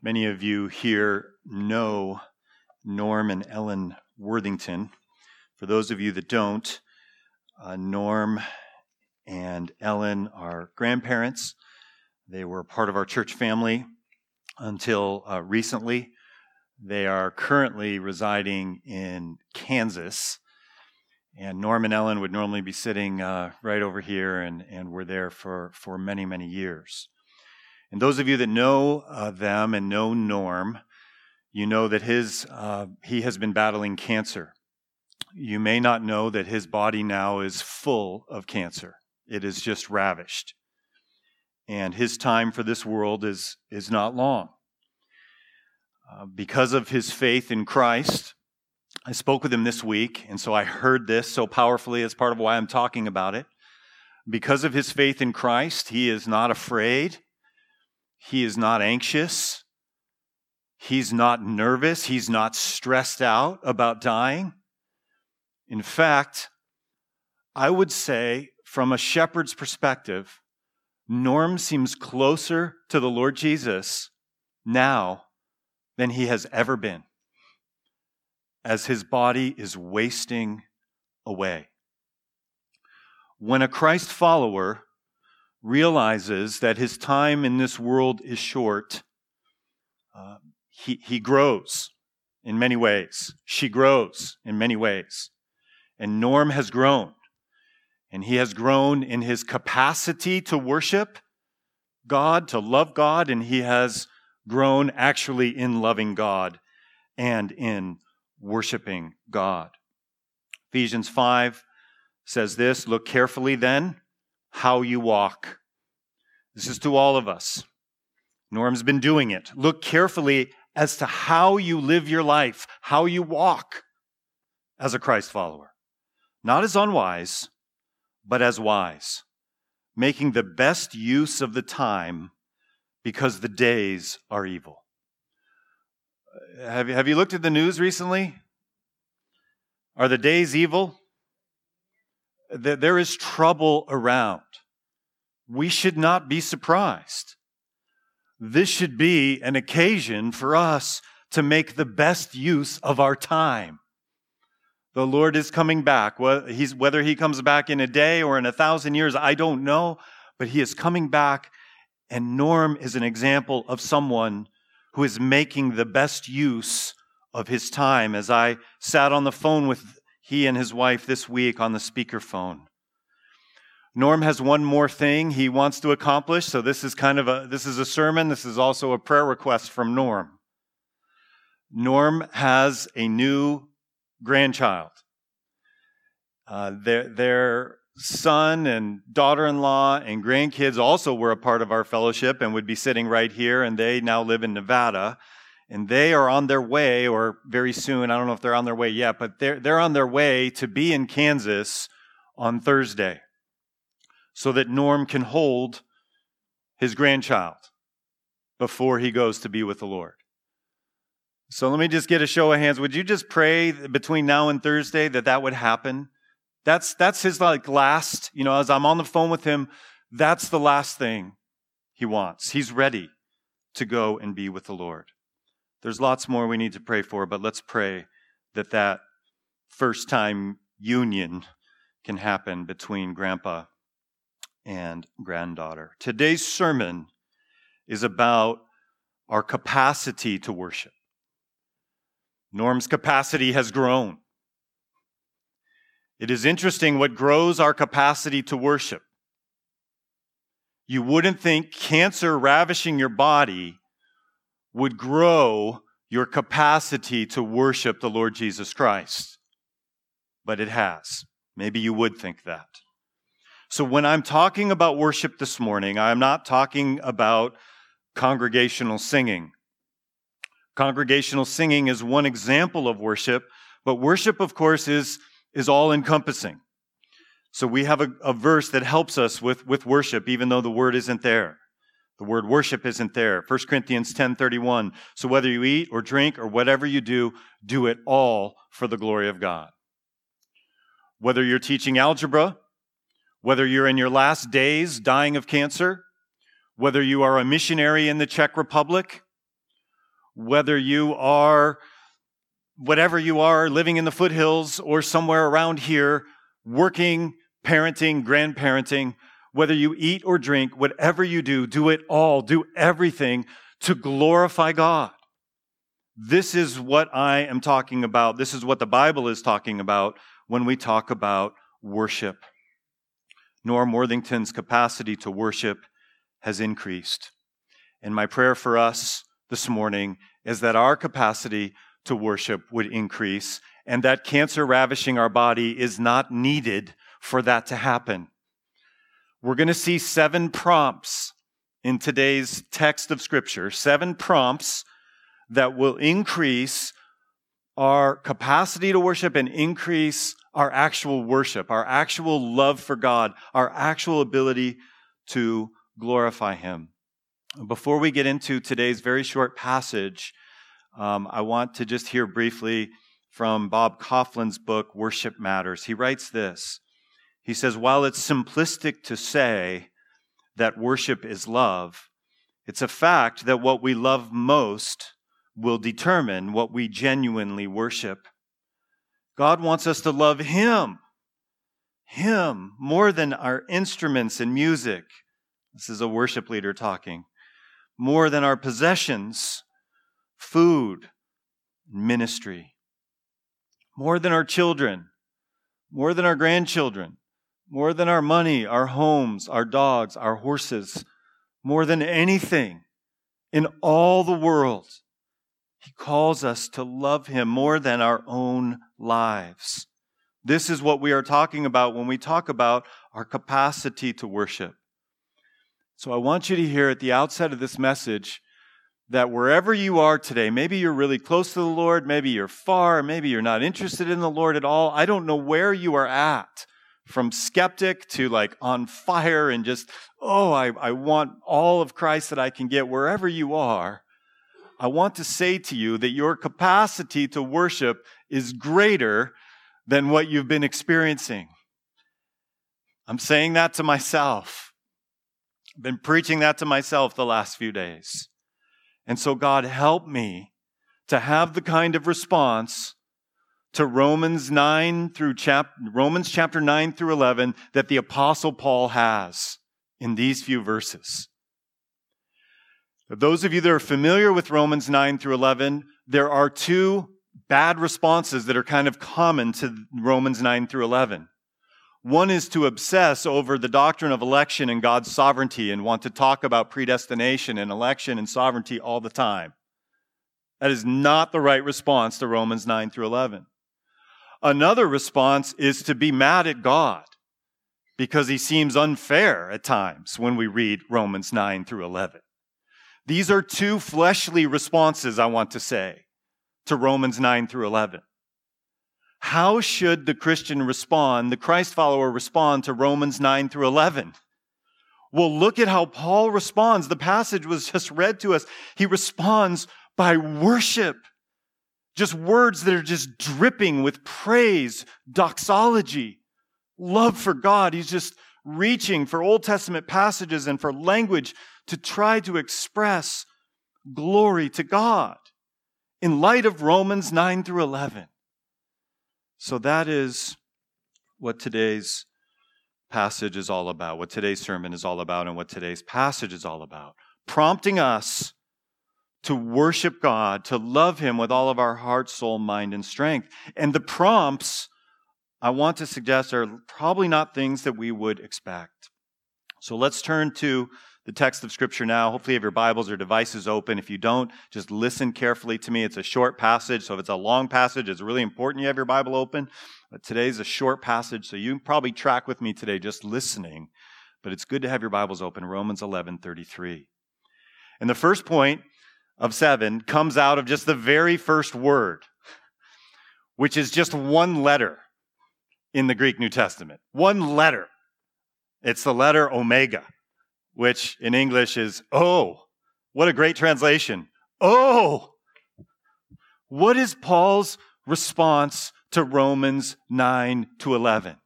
Many of you here know Norm and Ellen Worthington. For those of you that don't, uh, Norm and Ellen are grandparents. They were part of our church family until uh, recently. They are currently residing in Kansas. And Norm and Ellen would normally be sitting uh, right over here, and, and were there for, for many, many years. And those of you that know uh, them and know Norm, you know that his, uh, he has been battling cancer. You may not know that his body now is full of cancer. It is just ravished. And his time for this world is, is not long. Uh, because of his faith in Christ, I spoke with him this week, and so I heard this so powerfully as part of why I'm talking about it. Because of his faith in Christ, he is not afraid he is not anxious. He's not nervous. He's not stressed out about dying. In fact, I would say, from a shepherd's perspective, Norm seems closer to the Lord Jesus now than he has ever been, as his body is wasting away. When a Christ follower realizes that his time in this world is short, uh, he, he grows in many ways. She grows in many ways. And Norm has grown. And he has grown in his capacity to worship God, to love God, and he has grown actually in loving God and in worshiping God. Ephesians 5 says this Look carefully then how you walk. This is to all of us. Norm's been doing it. Look carefully as to how you live your life, how you walk as a Christ follower. Not as unwise, but as wise, making the best use of the time because the days are evil. Have you, have you looked at the news recently? Are the days evil? That there is trouble around. We should not be surprised. This should be an occasion for us to make the best use of our time. The Lord is coming back. He's whether he comes back in a day or in a thousand years, I don't know, but he is coming back. And Norm is an example of someone who is making the best use of his time. As I sat on the phone with he and his wife this week on the speakerphone. Norm has one more thing he wants to accomplish, so this is kind of a this is a sermon, this is also a prayer request from Norm. Norm has a new grandchild. Uh, their, their son and daughter in law and grandkids also were a part of our fellowship and would be sitting right here, and they now live in Nevada and they are on their way, or very soon, I don't know if they're on their way yet, but they're, they're on their way to be in Kansas on Thursday so that Norm can hold his grandchild before he goes to be with the Lord. So let me just get a show of hands. Would you just pray between now and Thursday that that would happen? That's, that's his like last, you know, as I'm on the phone with him, that's the last thing he wants. He's ready to go and be with the Lord. There's lots more we need to pray for, but let's pray that that first time union can happen between grandpa and granddaughter. Today's sermon is about our capacity to worship. Norm's capacity has grown. It is interesting what grows our capacity to worship. You wouldn't think cancer ravishing your body would grow your capacity to worship the Lord Jesus Christ. But it has. Maybe you would think that. So when I'm talking about worship this morning, I'm not talking about congregational singing. Congregational singing is one example of worship, but worship, of course, is, is all encompassing. So we have a, a verse that helps us with, with worship, even though the word isn't there. The word worship isn't there. 1 Corinthians 10:31. So whether you eat or drink or whatever you do, do it all for the glory of God. Whether you're teaching algebra, whether you're in your last days dying of cancer, whether you are a missionary in the Czech Republic, whether you are whatever you are, living in the foothills or somewhere around here, working, parenting, grandparenting, whether you eat or drink, whatever you do, do it all, do everything to glorify God. This is what I am talking about. This is what the Bible is talking about when we talk about worship. Norm Worthington's capacity to worship has increased. And my prayer for us this morning is that our capacity to worship would increase and that cancer ravishing our body is not needed for that to happen. We're going to see seven prompts in today's text of Scripture, seven prompts that will increase our capacity to worship and increase our actual worship, our actual love for God, our actual ability to glorify Him. Before we get into today's very short passage, um, I want to just hear briefly from Bob Kauflin's book, Worship Matters. He writes this He says, While it's simplistic to say that worship is love, it's a fact that what we love most will determine what we genuinely worship. God wants us to love Him, Him, more than our instruments and music. This is a worship leader talking. More than our possessions food, ministry. More than our children, more than our grandchildren, more than our money, our homes, our dogs, our horses, more than anything in all the world. He calls us to love Him more than our own lives. This is what we are talking about when we talk about our capacity to worship. So I want you to hear at the outset of this message that wherever you are today, maybe you're really close to the Lord, maybe you're far, maybe you're not interested in the Lord at all. I don't know where you are at, from skeptic to like on fire and just, oh, I, I want all of Christ that I can get wherever you are. I want to say to you that your capacity to worship is greater than what you've been experiencing. I'm saying that to myself. I've been preaching that to myself the last few days. And so, God, help me to have the kind of response to Romans 9 through chap- Romans chapter 9 through 11 that the apostle Paul has in these few verses. Those of you that are familiar with Romans 9 through 11, there are two bad responses that are kind of common to Romans 9 through 11. One is to obsess over the doctrine of election and God's sovereignty and want to talk about predestination and election and sovereignty all the time. That is not the right response to Romans 9 through 11. Another response is to be mad at God because he seems unfair at times when we read Romans 9 through 11. These are two fleshly responses, I want to say, to Romans 9 through 11. How should the Christian respond, the Christ follower respond to Romans 9 through 11? Well, look at how Paul responds. The passage was just read to us. He responds by worship. Just words that are just dripping with praise, doxology, love for God. He's just reaching for Old Testament passages and for language to try to express glory to God in light of Romans 9 through 11. So that is what today's passage is all about, what today's sermon is all about, and what today's passage is all about. Prompting us to worship God, to love Him with all of our heart, soul, mind, and strength. And the prompts I want to suggest are probably not things that we would expect. So let's turn to the text of Scripture now. Hopefully, you have your Bibles or devices open. If you don't, just listen carefully to me. It's a short passage, so if it's a long passage, it's really important you have your Bible open. But today's a short passage, so you can probably track with me today just listening. But it's good to have your Bibles open. Romans 11 33. And the first point of seven comes out of just the very first word, which is just one letter in the Greek New Testament. One letter. It's the letter omega which in English is, oh, what a great translation. Oh, what is Paul's response to Romans 9 to 11?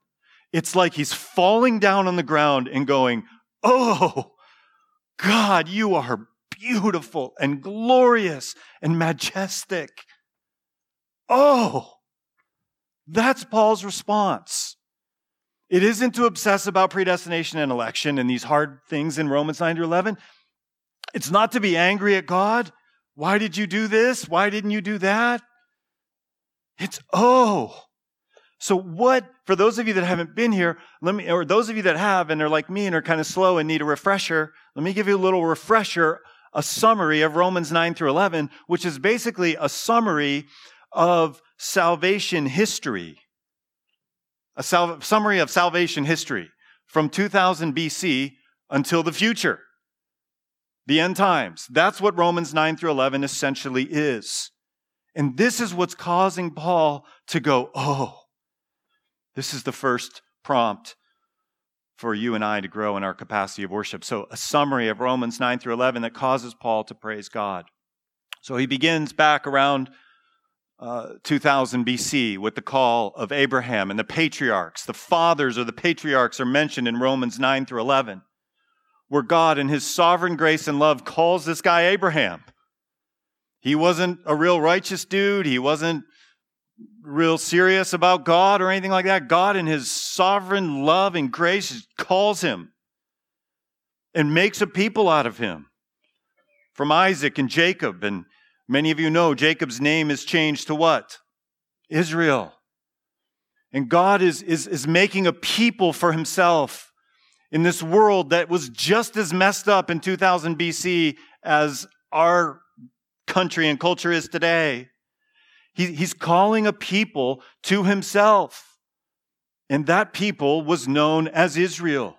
It's like he's falling down on the ground and going, Oh, God, you are beautiful and glorious and majestic. Oh, that's Paul's response. It isn't to obsess about predestination and election and these hard things in Romans 9 to 11. It's not to be angry at God. Why did you do this? Why didn't you do that? It's, oh. So what, for those of you that haven't been here, let me, or those of you that have and are like me and are kind of slow and need a refresher, let me give you a little refresher, a summary of Romans 9 through 11, which is basically a summary of salvation history. A sal- summary of salvation history from 2000 BC until the future the end times. That's what Romans 9 through 11 essentially is. And this is what's causing Paul to go, oh, this is the first prompt for you and I to grow in our capacity of worship. So, a summary of Romans 9 through 11 that causes Paul to praise God. So, he begins back around uh, 2000 BC with the call of Abraham and the patriarchs. The fathers or the patriarchs are mentioned in Romans 9 through 11 where God, in his sovereign grace and love, calls this guy Abraham. He wasn't a real righteous dude. He wasn't real serious about God or anything like that. God, in his sovereign love and grace, calls him and makes a people out of him from Isaac and Jacob. And many of you know Jacob's name is changed to what? Israel. And God is, is, is making a people for himself in this world that was just as messed up in 2000 BC as our country and culture is today. He, he's calling a people to himself. And that people was known as Israel.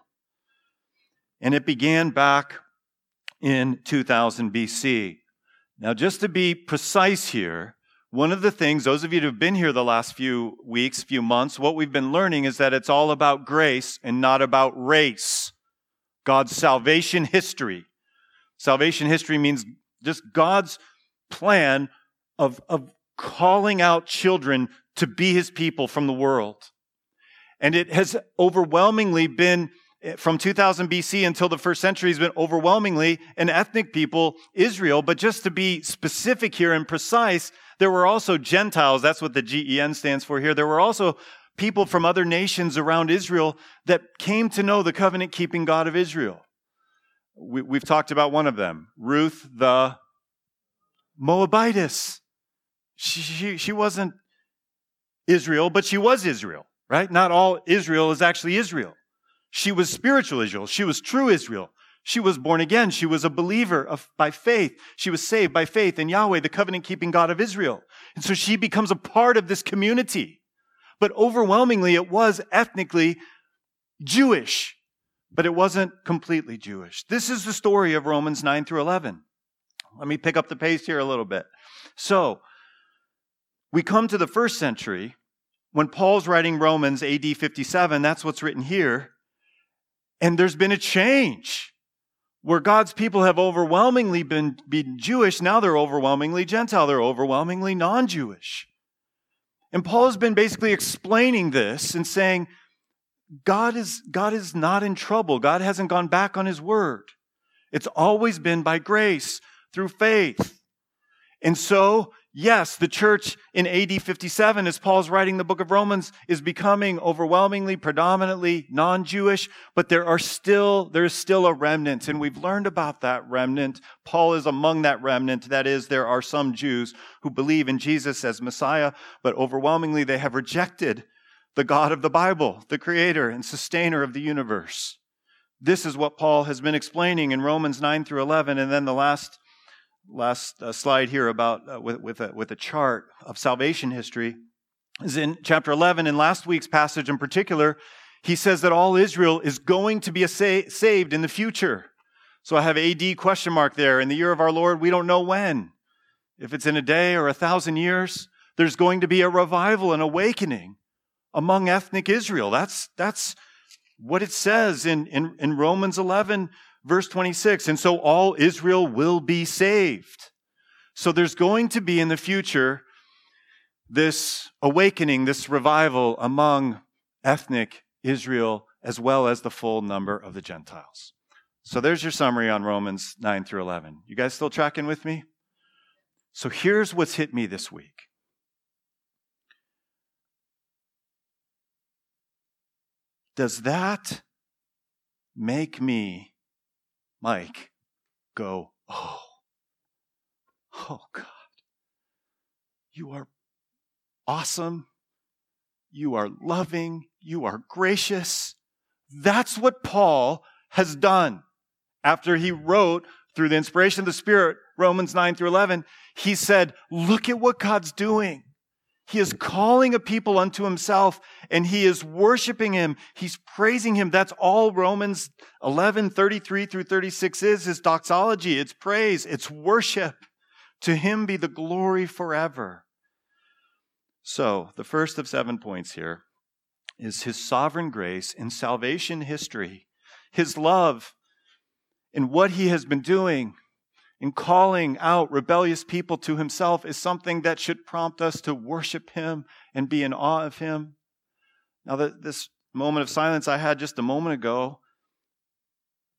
And it began back in 2000 BC. Now, just to be precise here, one of the things, those of you who have been here the last few weeks, few months, what we've been learning is that it's all about grace and not about race. God's salvation history. Salvation history means just God's plan of, of calling out children to be his people from the world. And it has overwhelmingly been eh, from 2000 BC until the first century has been overwhelmingly an ethnic people, Israel. But just to be specific here and precise, there were also Gentiles. That's what the GEN stands for here. There were also people from other nations around Israel that came to know the covenant keeping God of Israel. We, have talked about one of them, Ruth the Moabitess. She, she, she wasn't Israel, but she was Israel, right? Not all Israel is actually Israel. She was spiritual Israel. She was true Israel. She was born again. She was a believer of, by faith. She was saved by faith in Yahweh, the covenant keeping God of Israel. And so she becomes a part of this community. But overwhelmingly, it was ethnically Jewish, but it wasn't completely Jewish. This is the story of Romans 9 through 11. Let me pick up the pace here a little bit. So, we come to the first century when Paul's writing Romans AD 57, that's what's written here. And there's been a change where God's people have overwhelmingly been, been Jewish, now they're overwhelmingly Gentile, they're overwhelmingly non Jewish. And Paul has been basically explaining this and saying, God is, God is not in trouble. God hasn't gone back on his word. It's always been by grace through faith. And so Yes, the church in AD 57, as Paul's writing the book of Romans, is becoming overwhelmingly, predominantly non-Jewish, but there are still, there's still a remnant, and we've learned about that remnant. Paul is among that remnant. That is, there are some Jews who believe in Jesus as Messiah, but overwhelmingly they have rejected the God of the Bible, the creator and sustainer of the universe. This is what Paul has been explaining in Romans 9 through 11, and then the last last uh, slide here about uh, with, with, a, with a chart of salvation history is in chapter 11 in last week's passage in particular. He says that all israel is going to be sa- saved in the future. So i have ad question mark there. In the year of our lord we don't know when. If it's in a day or a thousand years there's going to be a revival and awakening among ethnic israel. That's that's what it says in, in, in romans 11 Verse 26, and so all Israel will be saved. So there's going to be in the future this awakening, this revival among ethnic Israel as well as the full number of the Gentiles. So there's your summary on Romans 9 through 11. You guys still tracking with me? So here's what's hit me this week. Does that make me, Mike, go, oh, oh God, you are awesome. You are loving. You are gracious. That's what Paul has done after he wrote through the inspiration of the Spirit, Romans 9 through 11. He said, look at what God's doing. He is calling a people unto himself and he is worshiping him. He's praising him. That's all Romans 11, 33 through 36 is, is doxology. It's praise. It's worship. To him be the glory forever. So, the first of seven points here is his sovereign grace in salvation history, his love in what he has been doing in calling out rebellious people to himself is something that should prompt us to worship him and be in awe of him. Now, that this moment of silence I had just a moment ago,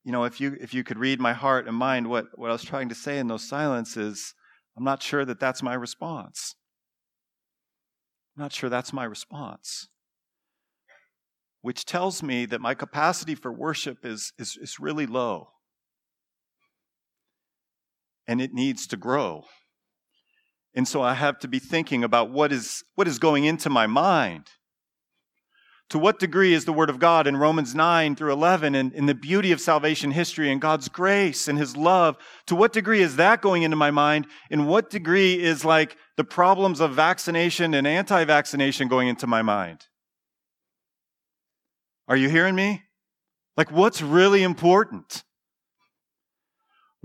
you know, if you if you could read my heart and mind, what what I was trying to say in those silences, I'm not sure that that's my response. I'm not sure that's my response. Which tells me that my capacity for worship is, is, is really low and it needs to grow. And so I have to be thinking about what is, what is going into my mind. To what degree is the Word of God in Romans 9 through 11 and in the beauty of salvation history and God's grace and His love? To what degree is that going into my mind? In what degree is like the problems of vaccination and anti vaccination going into my mind? Are you hearing me? Like, what's really important?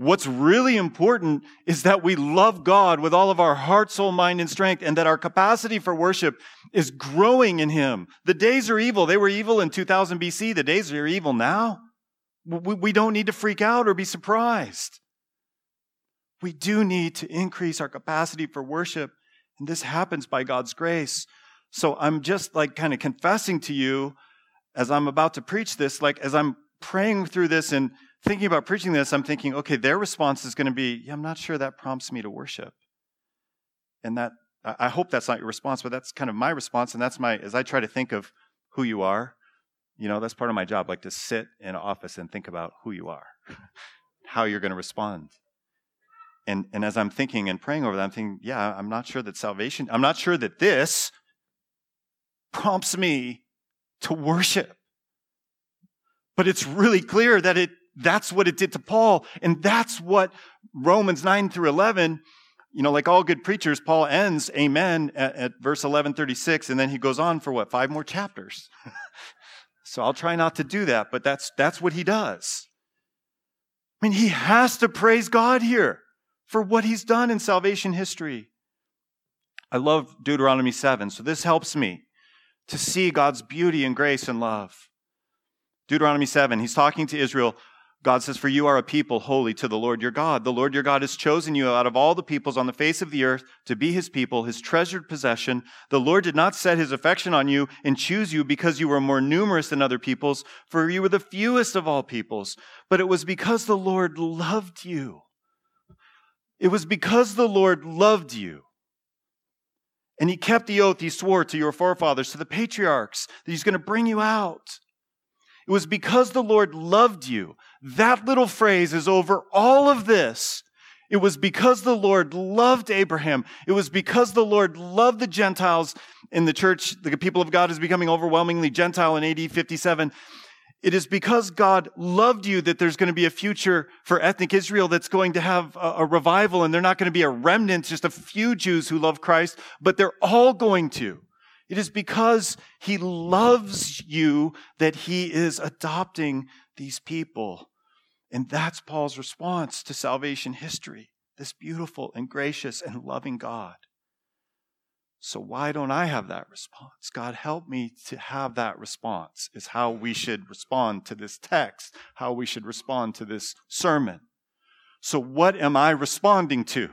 What's really important is that we love God with all of our heart, soul, mind, and strength, and that our capacity for worship is growing in Him. The days are evil. They were evil in 2000 BC. The days are evil now. We don't need to freak out or be surprised. We do need to increase our capacity for worship, and this happens by God's grace. So I'm just like kind of confessing to you as I'm about to preach this, like as I'm praying through this and thinking about preaching this, I'm thinking, okay, their response is going to be, yeah, I'm not sure that prompts me to worship. And that, I hope that's not your response, but that's kind of my response. And that's my, as I try to think of who you are, you know, that's part of my job, like to sit in office and think about who you are, how you're going to respond. And, and as I'm thinking and praying over that, I'm thinking, yeah, I'm not sure that salvation, I'm not sure that this prompts me to worship. But it's really clear that it that's what it did to Paul. And that's what Romans 9 through 11, you know, like all good preachers, Paul ends, amen, at, at verse 1136, and then he goes on for what, five more chapters. so I'll try not to do that, but that's, that's what he does. I mean, he has to praise God here for what he's done in salvation history. I love Deuteronomy 7, so this helps me to see God's beauty and grace and love. Deuteronomy 7, he's talking to Israel God says, For you are a people holy to the Lord your God. The Lord your God has chosen you out of all the peoples on the face of the earth to be his people, his treasured possession. The Lord did not set his affection on you and choose you because you were more numerous than other peoples, for you were the fewest of all peoples. But it was because the Lord loved you. It was because the Lord loved you. And he kept the oath he swore to your forefathers, to the patriarchs, that he's going to bring you out. It was because the Lord loved you. That little phrase is over all of this. It was because the Lord loved Abraham. It was because the Lord loved the Gentiles in the church. The people of God is becoming overwhelmingly Gentile in AD 57. It is because God loved you that there's going to be a future for ethnic Israel that's going to have a, a, revival and they're not going to be a remnant, just a few Jews who love Christ, but they're all going to. It is because he loves you that he is adopting these people. And that's Paul's response to salvation history this beautiful and gracious and loving God. So, why don't I have that response? God, help me to have that response, is how we should respond to this text, how we should respond to this sermon. So, what am I responding to?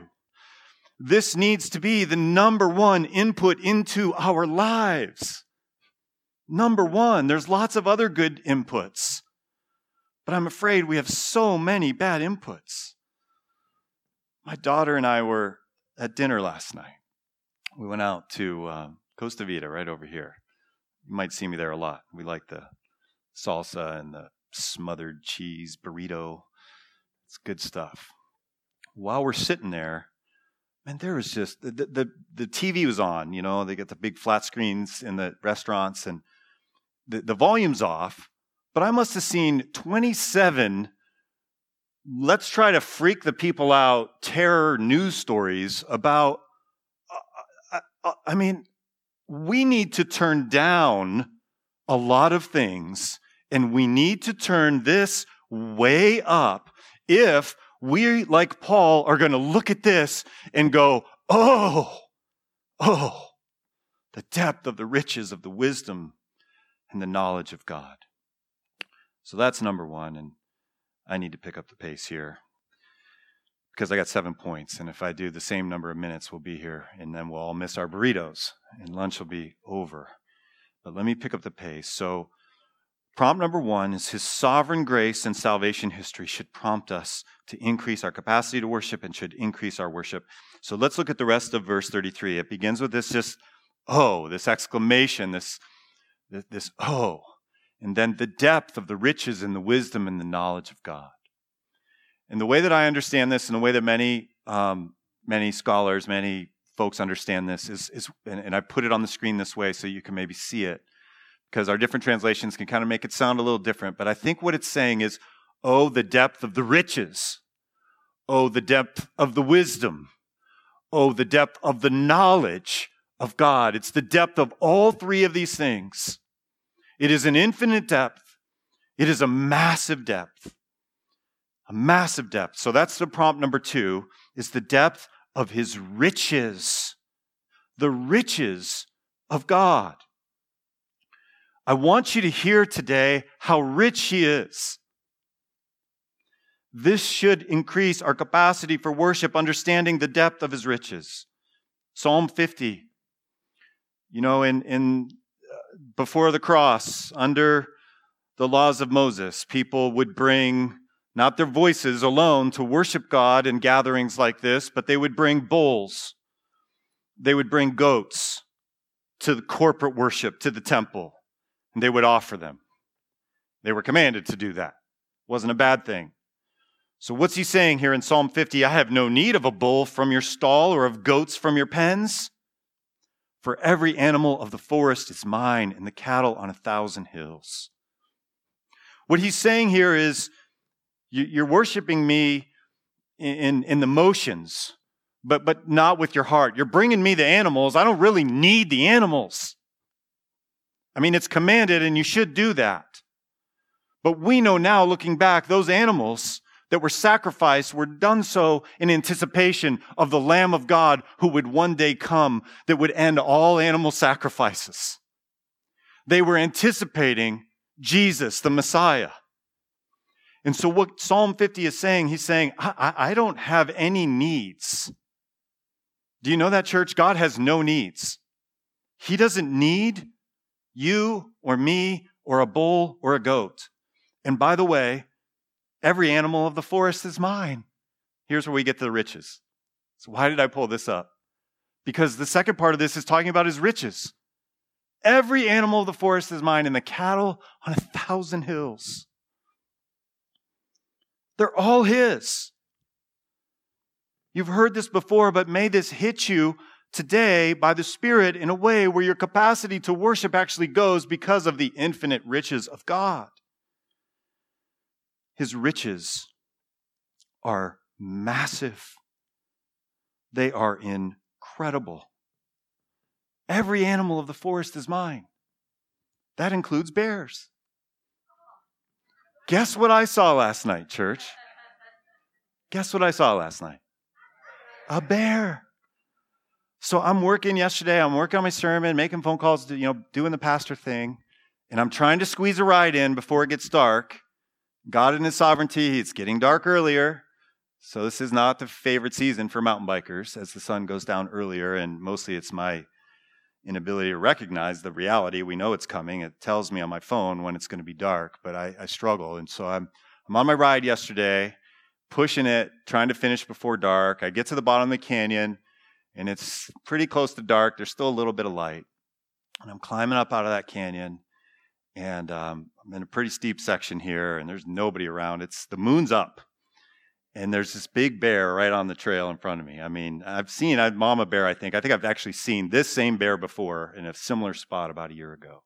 This needs to be the number one input into our lives. Number one, there's lots of other good inputs. But I'm afraid we have so many bad inputs. My daughter and I were at dinner last night. We went out to uh, Costa Vida right over here. You might see me there a lot. We like the salsa and the smothered cheese burrito. It's good stuff. While we're sitting there, man, there was just the, the the TV was on. You know, they get the big flat screens in the restaurants, and the, the volume's off. But I must have seen 27 let's try to freak the people out terror news stories about uh, uh, uh, I mean we need to turn down a lot of things and we need to turn this way up if we, like Paul, are going to look at this and go, oh, oh, the depth of the riches of the wisdom and the knowledge of God. So that's number one. And I need to pick up the pace here because I got seven points. And if I do the same number of minutes, we'll be here and then we'll all miss our burritos and lunch will be over. But let me pick up the pace. So, prompt number one is His sovereign grace and salvation history should prompt us to increase our capacity to worship and should increase our worship. So, let's look at the rest of verse 33. It begins with this just, oh, this exclamation, this, this, oh, and then the depth of the riches and the wisdom and the knowledge of God. And the way that I understand this, and the way that many, um, many scholars, many folks understand this is, is and, and I put it on the screen this way so you can maybe see it, because our different translations can kind of make it sound a little different. But I think what it's saying is, oh, the depth of the riches. Oh, the depth of the wisdom. Oh, the depth of the knowledge of God. It's the depth of all three of these things. It is an infinite depth. It is a massive depth. A massive depth. So that's the prompt number two is the depth of his riches, the riches of God. I want you to hear today how rich he is. This should increase our capacity for worship, understanding the depth of his riches. Psalm 50. You know, in, in before the cross, under the laws of Moses, people would bring not their voices alone to worship God in gatherings like this, but they would bring bulls. They would bring goats to the corporate worship, to the temple, and they would offer them. They were commanded to do that. It wasn't a bad thing. So, what's he saying here in Psalm 50? I have no need of a bull from your stall or of goats from your pens. For every animal of the forest is mine, and the cattle on a thousand hills. What he's saying here is you're worshiping me in, in the motions, but, but not with your heart. You're bringing me the animals. I don't really need the animals. I mean, it's commanded and you should do that. But we know now, looking back, those animals that were sacrificed were done so in anticipation of the Lamb of God who would one day come that would end all animal sacrifices. They were anticipating Jesus, the Messiah. And so, what Psalm 50 is saying, he's saying, I, I, don't have any needs. Do you know that, church? God has no needs. He doesn't need you or me or a bull or a goat. And by the way, every animal of the forest is mine. Here's where we get to the riches. So, why did I pull this up? Because the second part of this is talking about his riches. Every animal of the forest is mine, and the cattle on a thousand hills. They're all His. You've heard this before, but may this hit you today by the Spirit in a way where your capacity to worship actually goes because of the infinite riches of God. His riches are massive, they are incredible. Every animal of the forest is mine. That includes bears. Guess what I saw last night, church? Guess what I saw last night? A bear. So I'm working yesterday, I'm working on my sermon, making phone calls, you know, doing the pastor thing, and I'm trying to squeeze a ride in before it gets dark. God in his sovereignty, it's getting dark earlier. So this is not the favorite season for mountain bikers as the sun goes down earlier, and mostly it's my inability to recognize the reality. We know it's coming. It tells me on my phone when it's going to be dark, but I, I struggle. And so I'm, I'm on my ride yesterday, pushing it, trying to finish before dark. I get to the bottom of the canyon, and it's pretty close to dark. There's still a little bit of light. And I'm climbing up out of that canyon, and um, I'm in a pretty steep section here, and there's nobody around. It's the moon's up, and there's this big bear right on the trail in front of me. I mean, I've seen a mama bear. I think I think I've actually seen this same bear before in a similar spot about a year ago.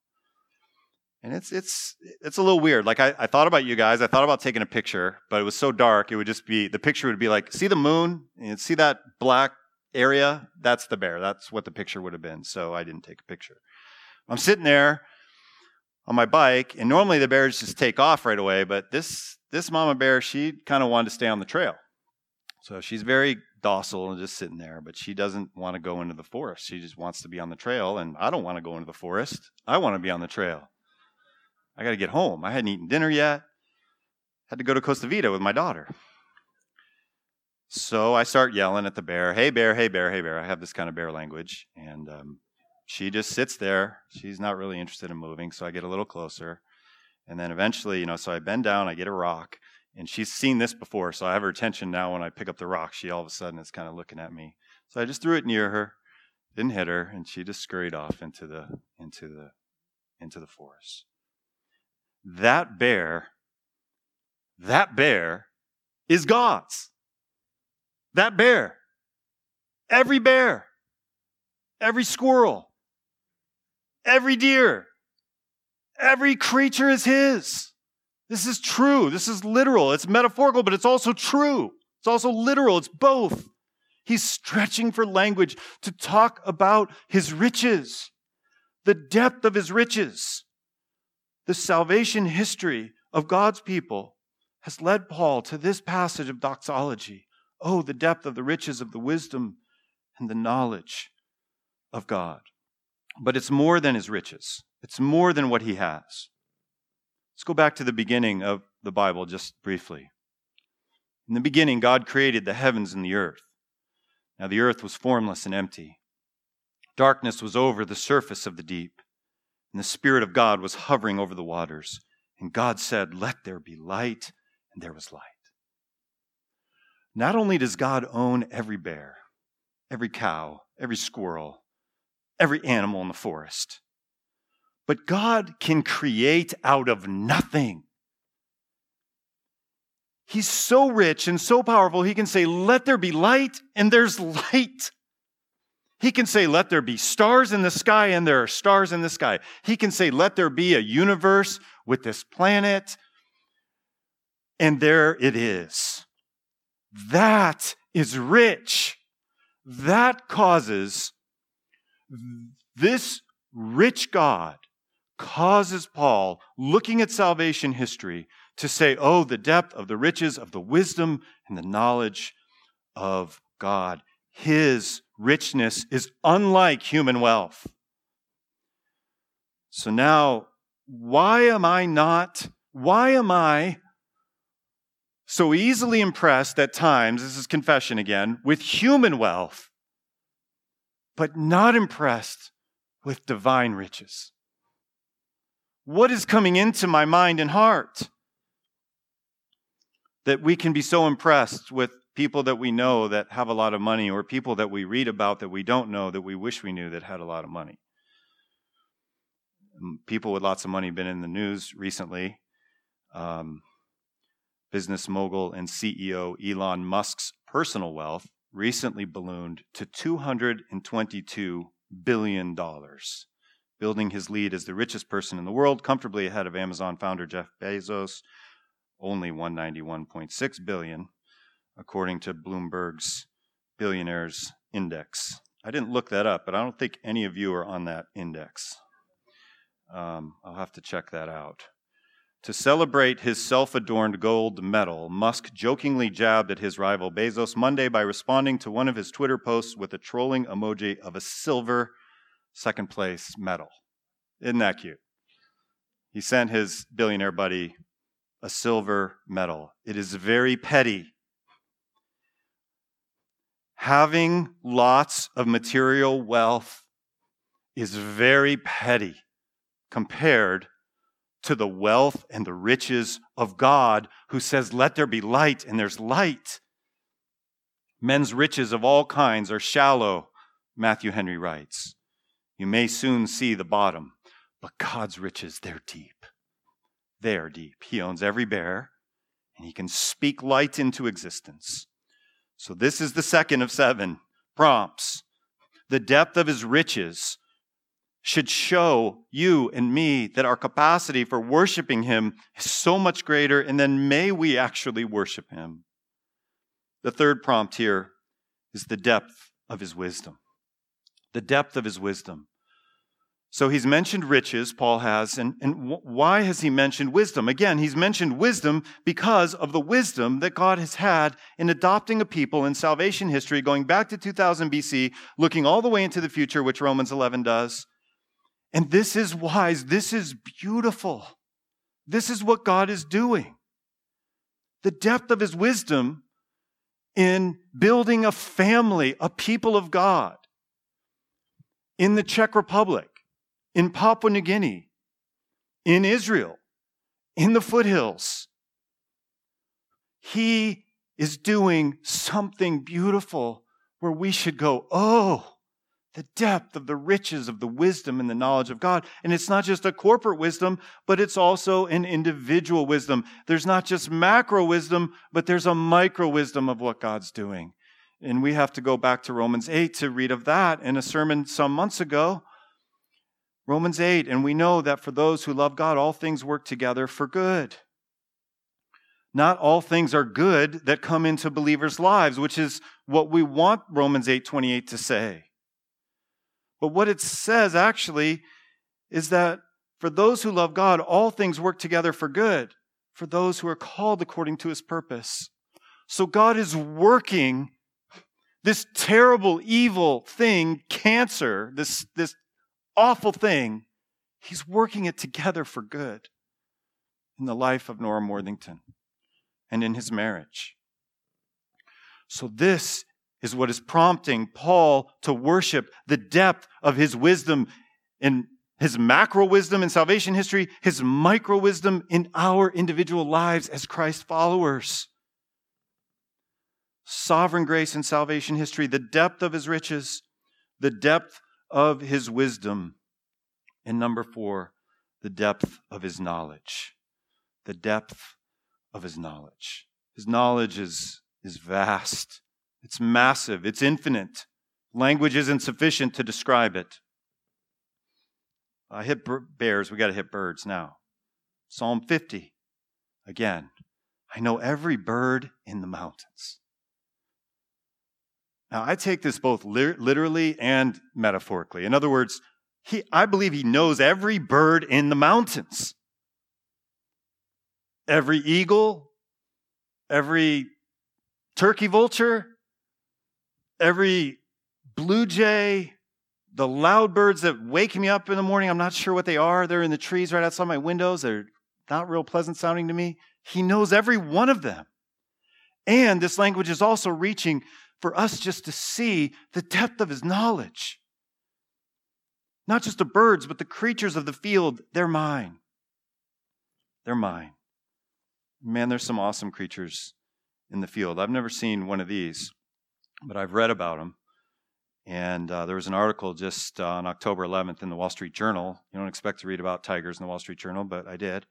And it's it's it's a little weird. Like I, I thought about you guys. I thought about taking a picture, but it was so dark. It would just be the picture would be like, see the moon and see that black area. That's the bear. That's what the picture would have been. So I didn't take a picture. I'm sitting there on my bike, and normally the bears just take off right away, but this this mama bear, she kind of wanted to stay on the trail. So she's very docile and just sitting there, but she doesn't want to go into the forest. She just wants to be on the trail, and I don't want to go into the forest. I want to be on the trail. I got to get home. I hadn't eaten dinner yet. Had to go to Costa Vida with my daughter. So I start yelling at the bear, "Hey bear, hey bear, hey bear!" I have this kind of bear language, and um, she just sits there. She's not really interested in moving, so I get a little closer, and then eventually, you know, so I bend down, I get a rock, and she's seen this before, so I have her attention now. When I pick up the rock, she all of a sudden is kind of looking at me. So I just threw it near her, didn't hit her, and she just scurried off into the into the into the forest that bear, that bear is God's. That bear. Every bear. Every squirrel. Every deer. Every creature is His. This is true. This is literal. It's metaphorical, but it's also true. It's also literal. It's both. He's stretching for language to talk about His riches, the depth of His riches. The salvation history of God's people has led Paul to this passage of doxology. Oh, the depth of the riches of the wisdom and the knowledge of God. But it's more than his riches, it's more than what he has. Let's go back to the beginning of the Bible just briefly. In the beginning, God created the heavens and the earth. Now, the earth was formless and empty. Darkness was over the surface of the deep and the Spirit of God was hovering over the waters. And God said, Let there be light, and there was light. Not only does God own every bear, every cow, every squirrel, every animal in the forest, but God can create out of nothing. He's so rich and so powerful, he can say, Let there be light, and there's light. He can say, Let there be stars in the sky, and there are stars in the sky. He can say, Let there be a universe with this planet, and there it is. That is rich. That causes this rich God causes Paul, looking at salvation history, to say, Oh, the depth of the riches of the wisdom and the knowledge of God. His richness is unlike human wealth. So now, why am I not, why am I so easily impressed at times, this is confession again, with human wealth, but not impressed with divine riches? What is coming into my mind and heart that we can be so impressed with people that we know that have a lot of money or people that we read about that we don't know that we wish we knew that had a lot of money. Mm, people with lots of money have been in the news recently. Um, business mogul and CEO Elon Musk's personal wealth recently ballooned to $222 billion, building his lead as the richest person in the world, comfortably ahead of Amazon founder Jeff Bezos, only 191.6 billion according to Bloomberg's Billionaires Index. I didn't look that up, but I don't think any of you are on that index. Um, I'll have to check that out. To celebrate his self adorned gold medal, Musk jokingly jabbed at his rival Bezos Monday by responding to one of his Twitter posts with a trolling emoji of a silver second place medal. Isn't that cute? He sent his billionaire buddy a silver medal. It is very petty having lots of material wealth is very petty compared to the wealth and the riches of God, who says, Let there be light, and there's light. Men's riches of all kinds are shallow, Matthew Henry writes. You may soon see the bottom, but God's riches, they're deep. They're deep. He owns every bear, and He can speak light into existence. So, this is the second of seven prompts. The depth of His riches should show you and me that our capacity for worshiping Him is so much greater, and then may we actually worship Him. The third prompt here is the depth of His wisdom. The depth of His wisdom. So he's mentioned riches, Paul has, and, and why has he mentioned wisdom? Again, he's mentioned wisdom because of the wisdom that God has had in adopting a people in salvation history going back to 2000 BC, looking all the way into the future, which Romans 11 does, and this is wise. This is beautiful. This is what God is doing. The depth of his wisdom in building a family, a people of God in the Czech Republic, in Papua New Guinea, in Israel, in the foothills. He is doing something beautiful where we should go, oh, the depth of the riches of the wisdom and the knowledge of God. And it's not just a corporate wisdom, but it's also an individual wisdom. There's not just macro wisdom, but there's a micro wisdom of what God's doing. And we have to go back to Romans 8 to read of that in a sermon some months ago. Romans 8, and we know that for those who love God, all things work together for good. Not all things are good that come into believers' lives, which is what we want Romans 8 28 to say. But what it says actually is that for those who love God, all things work together for good, for those who are called according to his purpose. So God is working this terrible, evil thing, cancer, this, this awful thing, he's working it together for good in the life of Norm Worthington and in his marriage. So, this is what is prompting Paul to worship the depth of his wisdom in his macro wisdom in salvation history, his micro wisdom in our individual lives as Christ followers. Sovereign grace in salvation history, the depth of his riches, the depth of his wisdom. And number four, the depth of his knowledge. The depth of his knowledge. His knowledge is, is vast. It's massive, it's infinite. Language isn't sufficient to describe it. I hit bears, we got to hit birds now. Psalm 50. Again, I know every bird in the mountains. Now, I take this both literally and metaphorically. In other words, he, I believe he knows every bird in the mountains. Every eagle, every turkey vulture, every blue jay, the loud birds that wake me up in the morning, I'm not sure what they are. They're in the trees right outside my windows. They're not real pleasant sounding to me. He knows every one of them. And this language is also reaching for us just to see the depth of his knowledge. Not just the birds, but the creatures of the field, they're mine. They're mine. Man, there's some awesome creatures in the field. I've never seen one of these but I've read about them. And uh, there was an article just uh, on October 11th in the Wall Street Journal. You don't expect to read about tigers in the Wall Street Journal, but I did.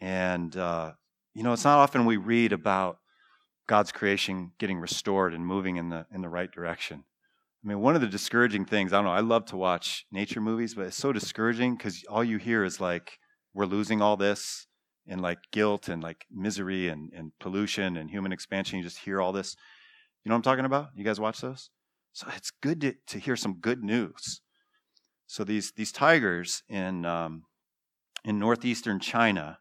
And, uh, you know, it's not often we read about God's creation getting restored and moving in the, in the right direction. I mean, one of the discouraging things, I don't know, I love to watch nature movies, but it's so discouraging because all you hear is like, we're losing all this and like guilt and like misery and, and pollution and human expansion. You just hear all this. You know what I'm talking about? You guys watch those? So it's good to, to hear some good news. So these these tigers in um, in northeastern China,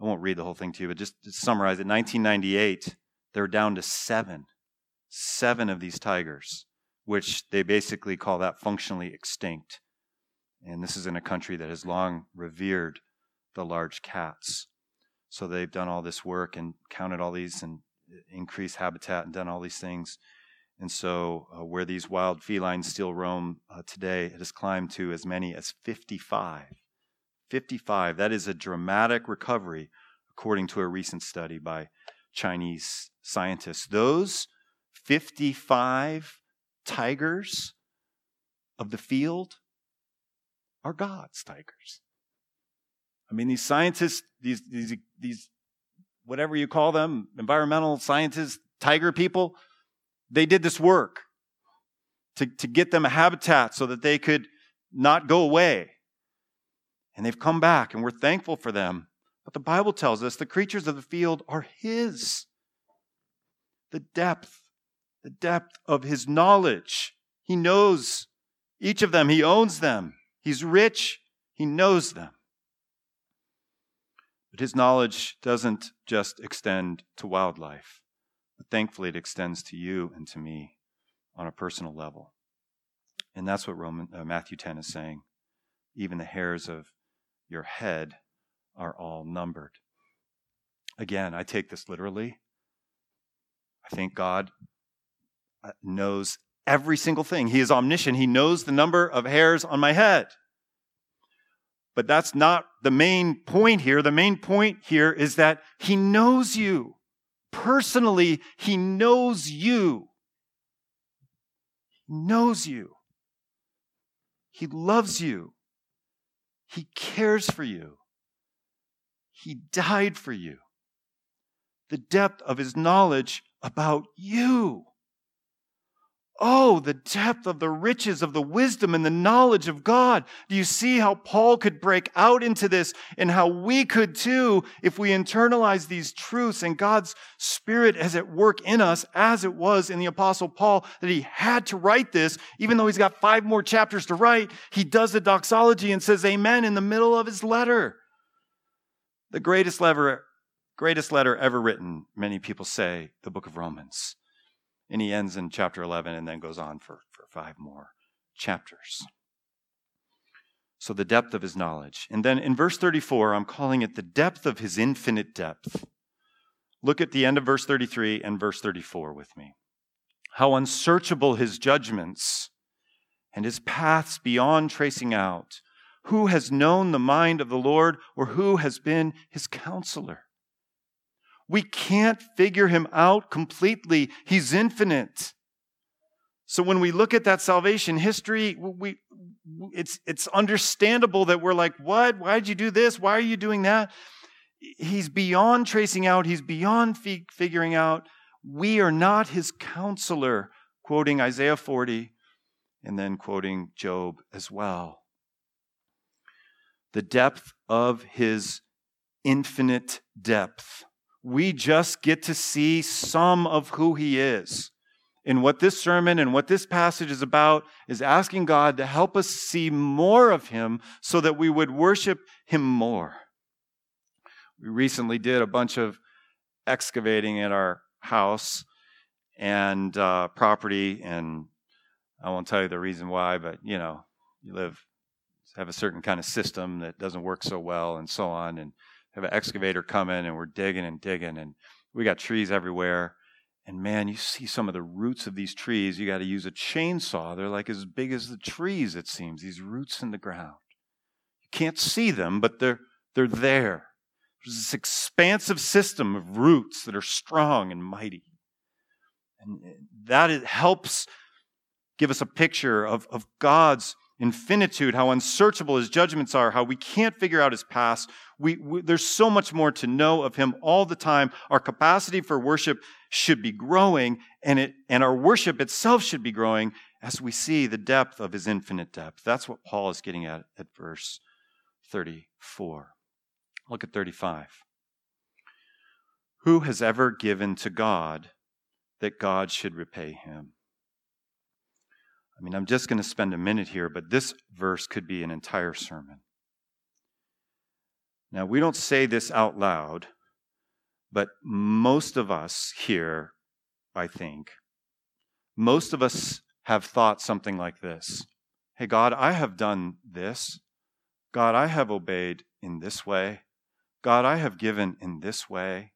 I won't read the whole thing to you, but just to summarize it, 1998, they're down to seven, seven of these tigers, which they basically call that functionally extinct. And this is in a country that has long revered the large cats. So they've done all this work and counted all these and increased habitat and done all these things. And so, uh, where these wild felines still roam uh, today, it has climbed to as many as 55. 55. That is a dramatic recovery, according to a recent study by Chinese scientists. Those 55 tigers of the field are God's tigers. I mean, these scientists, these, these, these, whatever you call them, environmental scientists, tiger people, they did this work to, to get them a habitat so that they could not go away. And they've come back, and we're thankful for them. But the Bible tells us the creatures of the field are His. The depth, the depth of His knowledge. He knows each of them, He owns them. He's rich, He knows them. But His knowledge doesn't just extend to wildlife, but thankfully it extends to you and to me on a personal level. And that's what Roman, uh, Matthew 10 is saying. Even the hairs of your head are all numbered. Again, I take this literally. I think God uh, knows every single thing. He is omniscient. He knows the number of hairs on my head. But that's not the main point here. The main point here is that He knows you. Personally, He knows you. He knows you. He loves you. He cares for you. He died for you. The depth of his knowledge about you. Oh, the depth of the riches of the wisdom and the knowledge of God. Do you see how Paul could break out into this and how we could too if we internalize these truths and God's Spirit as at work in us as it was in the Apostle Paul that he had to write this, even though he's got five more chapters to write. He does the doxology and says amen in the middle of his letter. The greatest letter, greatest letter ever written, many people say, the book of Romans. And he ends in chapter 11 and then goes on for, for five more chapters. So, the depth of his knowledge. And then in verse 34, I'm calling it the depth of his infinite depth. Look at the end of verse 33 and verse 34 with me. How unsearchable his judgments and his paths beyond tracing out. Who has known the mind of the Lord or who has been his counselor? We can't figure him out completely. He's infinite. So when we look at that salvation history, we, it's, it's understandable that we're like, what? Why did you do this? Why are you doing that? He's beyond tracing out. He's beyond fi- figuring out. We are not his counselor, quoting Isaiah 40 and then quoting Job as well. The depth of his infinite depth we just get to see some of who he is. And what this sermon and what this passage is about is asking God to help us see more of him so that we would worship him more. We recently did a bunch of excavating at our house and uh, property, and I won't tell you the reason why, but you know, you live have a certain kind of system that doesn't work so well, and so on. And have an excavator come in and we're digging and digging and we got trees everywhere. And man, you see some of the roots of these trees. You got to use a chainsaw. They're like as big as the trees, it seems, these roots in the ground. You can't see them, but they're, they're there. There's this expansive system of roots that are strong and mighty. And eh, that helps give us a picture of, of God's infinitude, how unsearchable his judgments are, how we can't figure out his past. We, we, there's so much more to know of him all the time. Our capacity for worship should be growing, and, it, and our worship itself should be growing as we see the depth of his infinite depth. That's what Paul is getting at at verse 34. Look at 35. Who has ever given to God that God should repay him? I mean, I'm just going to spend a minute here, but this verse could be an entire sermon. Now, we don't say this out loud, but most of us here, I think, most of us have thought something like this Hey, God, I have done this. God, I have obeyed in this way. God, I have given in this way.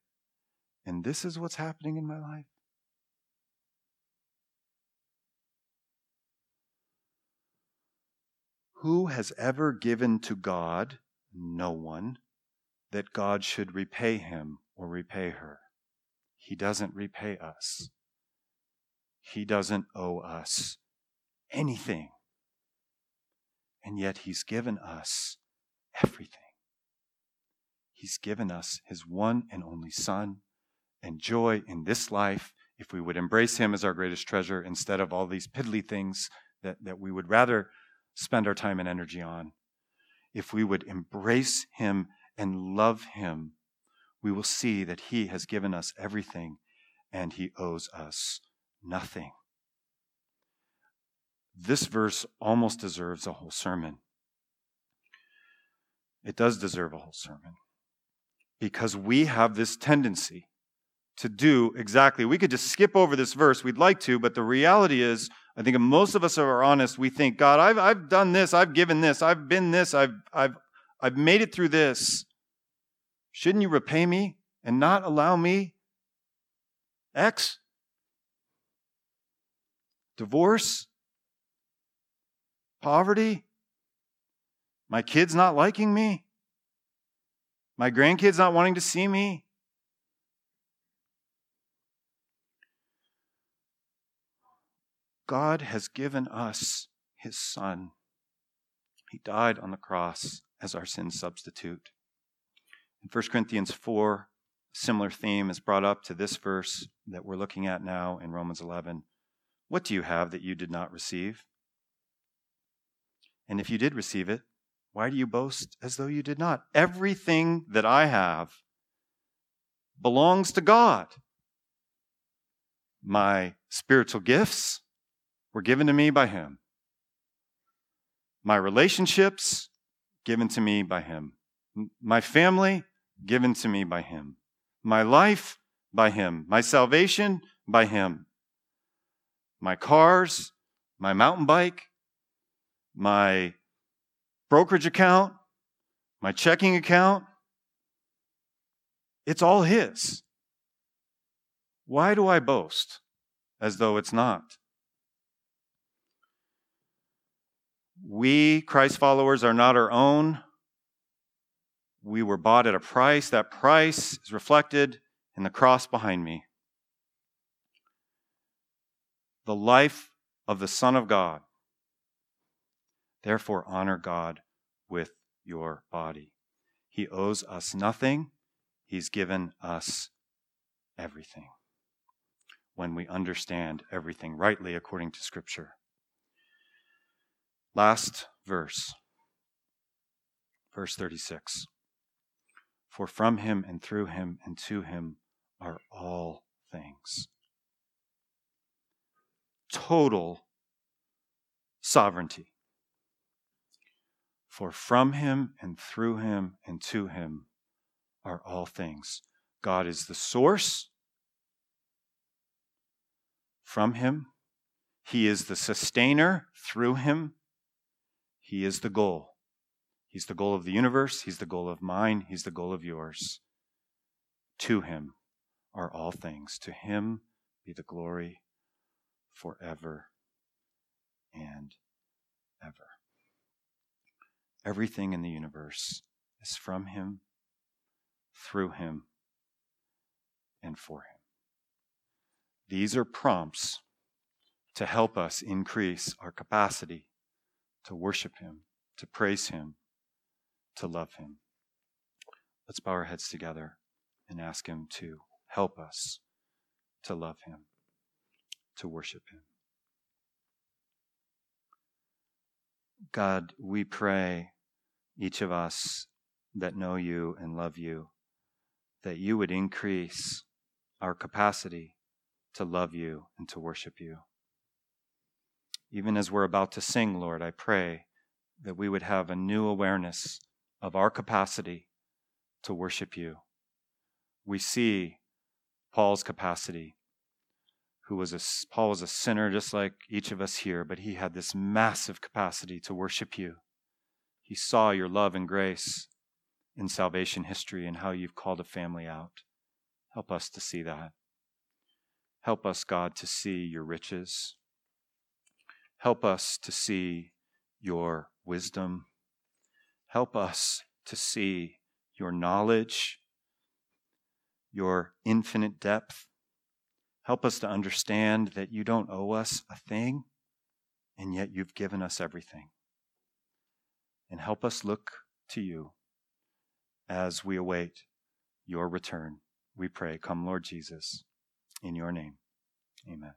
And this is what's happening in my life. Who has ever given to God no one that God should repay him or repay her. He doesn't repay us. He doesn't owe us anything. And yet He's given us everything. He's given us His one and only Son and joy in this life if we would embrace Him as our greatest treasure instead of all these piddly things that, that we would rather spend our time and energy on. If we would embrace Him and love Him, we will see that He has given us everything and He owes us nothing. This verse almost deserves a whole sermon. It does deserve a whole sermon because we have this tendency to do exactly. We could just skip over this verse. We'd like to, but the reality is, I think most of us are honest, we think, God, I've, I've done this, I've given this, I've been this, I've, I've, I've made it through this. Shouldn't you repay me and not allow me X? Divorce? Poverty? My kids not liking me? My grandkids not wanting to see me? God has given us his Son. He died on the cross as our sin substitute. In 1 Corinthians 4, similar theme is brought up to this verse that we're looking at now in Romans 11. What do you have that you did not receive? And if you did receive it, why do you boast as though you did not? Everything that I have belongs to God. My spiritual gifts were given to me by Him. My relationships given to me by Him. My family given to me by Him. My life by Him. My salvation by Him. My cars, my mountain bike, my brokerage account, my checking account. It's all His. Why do I boast as though it's not? We, Christ followers, are not our own. We were bought at a price. That price is reflected in the cross behind me. The life of the Son of God Therefore, honor God with your body. He owes us nothing, He's given us everything. When we understand everything rightly according to Scripture. Last verse, verse 36. For from him and through him and to him are all things. Total sovereignty. For from him and through him and to him are all things. God is the source. From him, he is the sustainer. Through him, he is the goal. He's the goal of the universe. He's the goal of mine. He's the goal of yours. To him are all things. To him be the glory forever and ever. Everything in the universe is from Him, through Him, and for Him. These are prompts to help us increase our capacity to worship Him, to praise Him, to love Him. Let's bow our heads together and ask Him to help us to love Him, to worship Him. God, we pray, each of us that know you and love you, that you would increase our capacity to love you and to worship you. Even as we're about to sing, Lord, I pray that we would have a new awareness of our capacity to worship you. We see Paul's capacity who was a, Paul was a sinner just like each of us here, but he had this massive capacity to worship you. He saw your love and grace in salvation history and how you've called a family out. Help us to see that. Help us, God, to see your riches. Help us to see your wisdom. Help us to see your knowledge, your infinite depth. Help us to understand that you don't owe us a thing, and yet you've given us everything. And help us look to you as we await your return. We pray, come, Lord Jesus, in your name. Amen.